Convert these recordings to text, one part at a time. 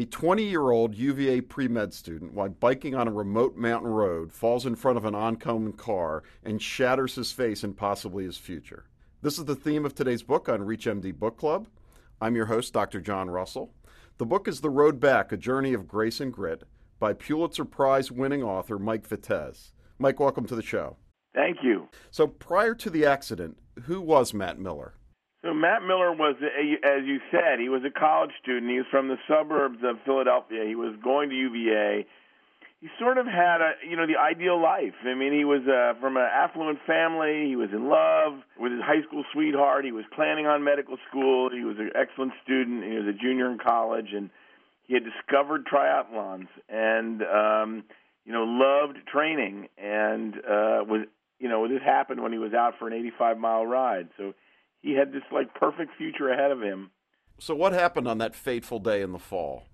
A 20 year old UVA pre med student, while biking on a remote mountain road, falls in front of an oncoming car and shatters his face and possibly his future. This is the theme of today's book on ReachMD Book Club. I'm your host, Dr. John Russell. The book is The Road Back A Journey of Grace and Grit by Pulitzer Prize winning author Mike Vitez. Mike, welcome to the show. Thank you. So, prior to the accident, who was Matt Miller? So Matt Miller was, as you said, he was a college student. He was from the suburbs of Philadelphia. He was going to UVA. He sort of had a, you know, the ideal life. I mean, he was uh, from an affluent family. He was in love with his high school sweetheart. He was planning on medical school. He was an excellent student. He was a junior in college, and he had discovered triathlons and, um, you know, loved training. And uh, was, you know, this happened when he was out for an 85 mile ride. So he had this like perfect future ahead of him. So what happened on that fateful day in the fall?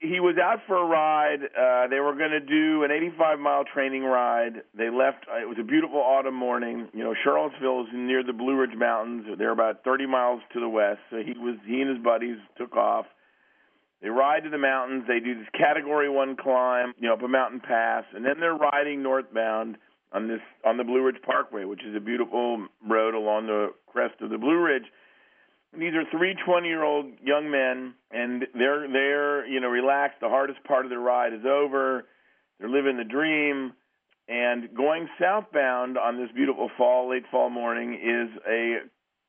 He was out for a ride. Uh, they were going to do an 85 mile training ride. They left. Uh, it was a beautiful autumn morning. You know, Charlottesville is near the Blue Ridge Mountains. They're about 30 miles to the west. So he was he and his buddies took off. They ride to the mountains. They do this Category One climb, you know, up a mountain pass, and then they're riding northbound on this on the Blue Ridge Parkway, which is a beautiful road along the crest of the Blue Ridge. These are three 20-year-old young men, and they're they're you know relaxed. The hardest part of the ride is over. They're living the dream. And going southbound on this beautiful fall, late fall morning, is a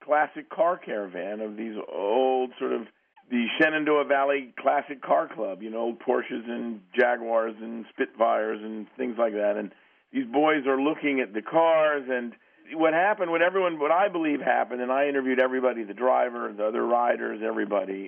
classic car caravan of these old sort of the Shenandoah Valley Classic Car Club, you know, old Porsches and Jaguars and Spitfires and things like that. And these boys are looking at the cars and what happened what everyone what i believe happened and i interviewed everybody the driver the other riders everybody